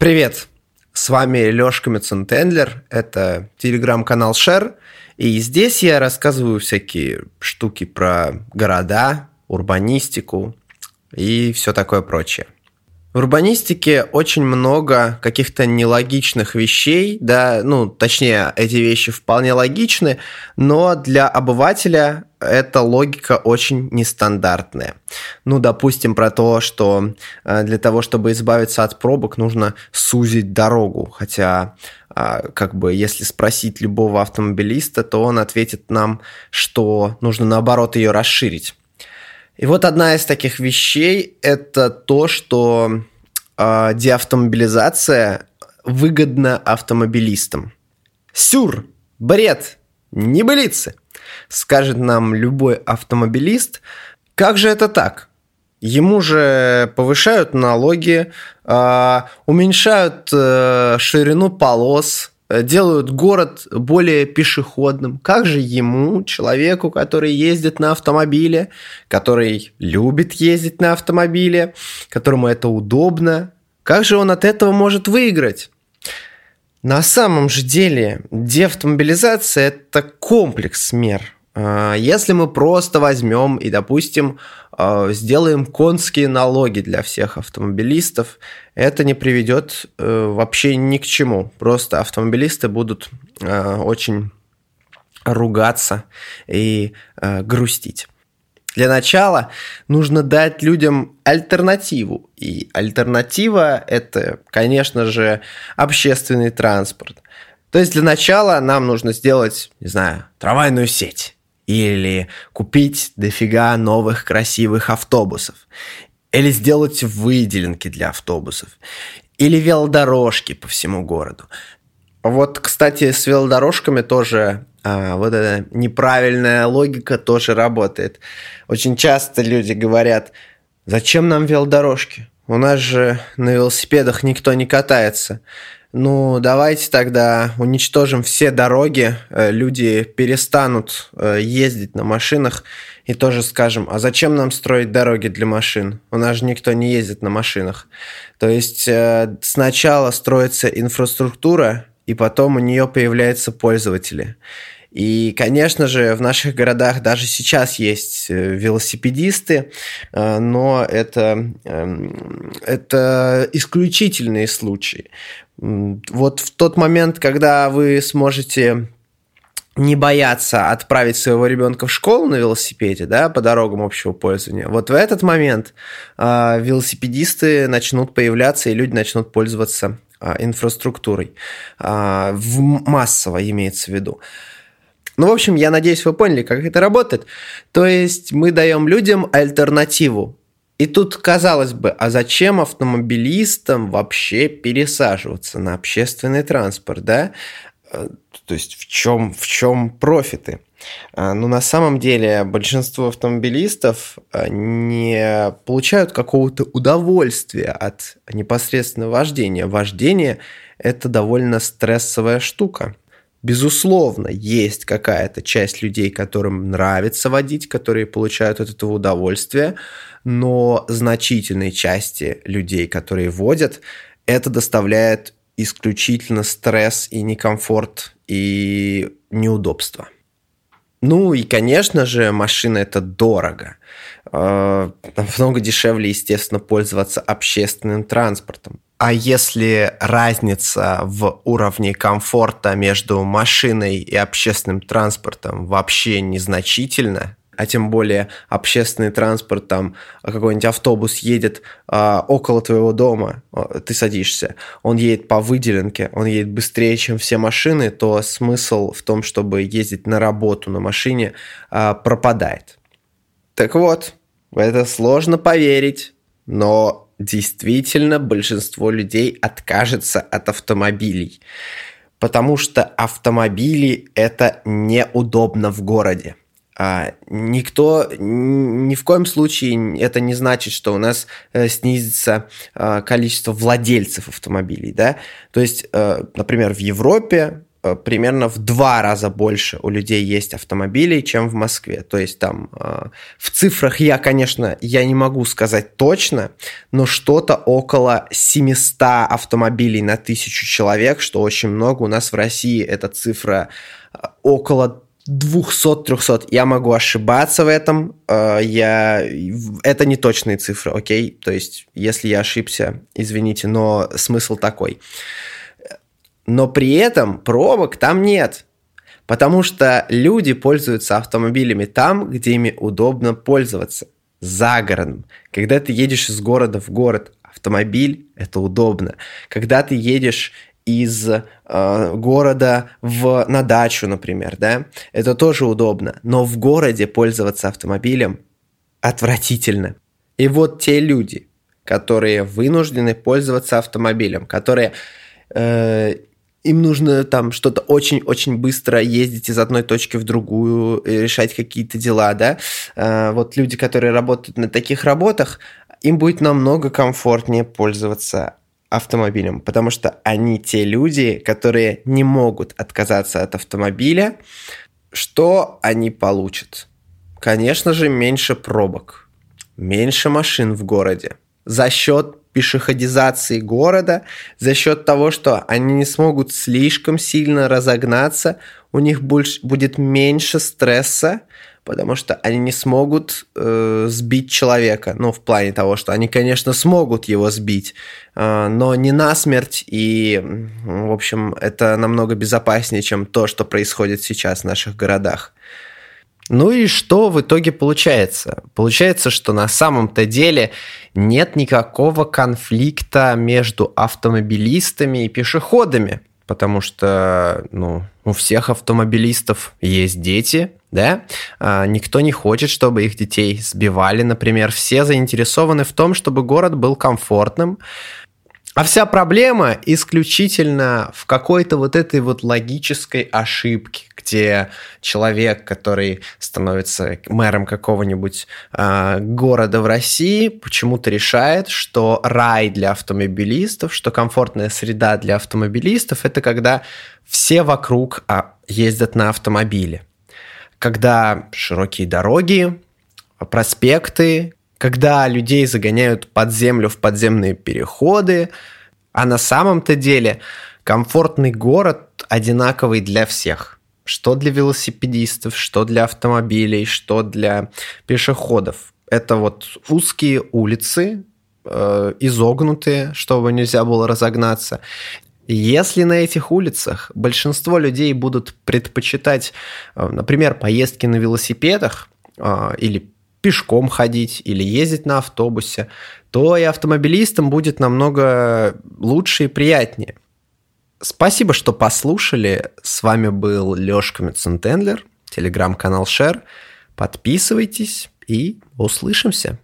Привет! С вами Лёшка Мецентендлер, это телеграм-канал Share, и здесь я рассказываю всякие штуки про города, урбанистику и все такое прочее. В урбанистике очень много каких-то нелогичных вещей, да, ну, точнее, эти вещи вполне логичны, но для обывателя эта логика очень нестандартная. Ну, допустим, про то, что э, для того, чтобы избавиться от пробок, нужно сузить дорогу, хотя а, как бы, если спросить любого автомобилиста, то он ответит нам, что нужно наоборот ее расширить. И вот одна из таких вещей – это то, что э, деавтомобилизация выгодна автомобилистам. Сюр, бред, небылицы, скажет нам любой автомобилист. Как же это так? Ему же повышают налоги, э, уменьшают э, ширину полос, делают город более пешеходным. Как же ему, человеку, который ездит на автомобиле, который любит ездить на автомобиле, которому это удобно, как же он от этого может выиграть? На самом же деле, деавтомобилизация – это комплекс мер – если мы просто возьмем и, допустим, а, сделаем конские налоги для всех автомобилистов, это не приведет э, вообще ни к чему. Просто автомобилисты будут а, очень ругаться и грустить. Для начала нужно дать людям альтернативу. И альтернатива – это, конечно же, общественный транспорт. То есть для начала нам нужно сделать, не знаю, трамвайную сеть или купить дофига новых красивых автобусов, или сделать выделенки для автобусов, или велодорожки по всему городу. Вот, кстати, с велодорожками тоже а, вот эта неправильная логика тоже работает. Очень часто люди говорят, зачем нам велодорожки? У нас же на велосипедах никто не катается. Ну, давайте тогда уничтожим все дороги, э, люди перестанут э, ездить на машинах и тоже скажем, а зачем нам строить дороги для машин? У нас же никто не ездит на машинах. То есть э, сначала строится инфраструктура, и потом у нее появляются пользователи. И, конечно же, в наших городах даже сейчас есть велосипедисты, но это, эм, это исключительные случаи. Вот в тот момент, когда вы сможете не бояться отправить своего ребенка в школу на велосипеде, да, по дорогам общего пользования, вот в этот момент э, велосипедисты начнут появляться, и люди начнут пользоваться э, инфраструктурой. Э, в массово имеется в виду. Ну, в общем, я надеюсь, вы поняли, как это работает. То есть мы даем людям альтернативу и тут казалось бы, а зачем автомобилистам вообще пересаживаться на общественный транспорт, да? Э, то есть в чем, в чем профиты? А, ну, на самом деле, большинство автомобилистов э, не получают какого-то удовольствия от непосредственного вождения. Вождение – это довольно стрессовая штука. Безусловно, есть какая-то часть людей, которым нравится водить, которые получают от этого удовольствие, но значительной части людей, которые водят, это доставляет исключительно стресс и некомфорт и неудобство. Ну и, конечно же, машина это дорого. Э, намного дешевле, естественно, пользоваться общественным транспортом. А если разница в уровне комфорта между машиной и общественным транспортом вообще незначительна, а тем более общественный транспорт, там какой-нибудь автобус едет а, около твоего дома, ты садишься, он едет по выделенке, он едет быстрее, чем все машины, то смысл в том, чтобы ездить на работу на машине, а, пропадает. Так вот, в это сложно поверить, но действительно большинство людей откажется от автомобилей, потому что автомобили это неудобно в городе. А, никто ни в коем случае это не значит, что у нас э, снизится а, количество владельцев автомобилей, да. То есть, э, например, в Европе э, примерно в два раза больше у людей есть автомобилей, чем в Москве. То есть там э, в цифрах я, конечно, я не могу сказать точно, но что-то около 700 автомобилей на тысячу человек, что очень много. У нас в России эта цифра около 200-300. Я могу ошибаться в этом. Я... Это не точные цифры, окей? То есть, если я ошибся, извините, но смысл такой но при этом пробок там нет. Потому что люди пользуются автомобилями там, где ими удобно пользоваться. За городом. Когда ты едешь из города в город, автомобиль – это удобно. Когда ты едешь из э, города в, на дачу, например, да, это тоже удобно. Но в городе пользоваться автомобилем отвратительно. И вот те люди, которые вынуждены пользоваться автомобилем, которые э, им нужно там что-то очень-очень быстро ездить из одной точки в другую, решать какие-то дела, да. А, вот люди, которые работают на таких работах, им будет намного комфортнее пользоваться автомобилем, потому что они те люди, которые не могут отказаться от автомобиля. Что они получат? Конечно же, меньше пробок, меньше машин в городе за счет пешеходизации города, за счет того, что они не смогут слишком сильно разогнаться, у них больше, будет меньше стресса, потому что они не смогут э, сбить человека. Ну, в плане того, что они, конечно, смогут его сбить, э, но не насмерть. И, в общем, это намного безопаснее, чем то, что происходит сейчас в наших городах. Ну и что в итоге получается? Получается, что на самом-то деле нет никакого конфликта между автомобилистами и пешеходами, потому что ну, у всех автомобилистов есть дети, да, а, никто не хочет, чтобы их детей сбивали, например, все заинтересованы в том, чтобы город был комфортным, а вся проблема исключительно в какой-то вот этой вот логической ошибке, где человек, который становится мэром какого-нибудь э, города в России, почему-то решает, что рай для автомобилистов, что комфортная среда для автомобилистов, это когда все вокруг а, ездят на автомобиле. Когда широкие дороги, проспекты, когда людей загоняют под землю в подземные переходы, а на самом-то деле комфортный город одинаковый для всех. Что для велосипедистов, что для автомобилей, что для пешеходов. Это вот узкие улицы, э, изогнутые, чтобы нельзя было разогнаться. Если на этих улицах большинство людей будут предпочитать, э, например, поездки на велосипедах э, или пешком ходить или ездить на автобусе, то и автомобилистам будет намного лучше и приятнее. Спасибо, что послушали. С вами был Лёшка Мецентендлер, телеграм-канал Share. Подписывайтесь и услышимся.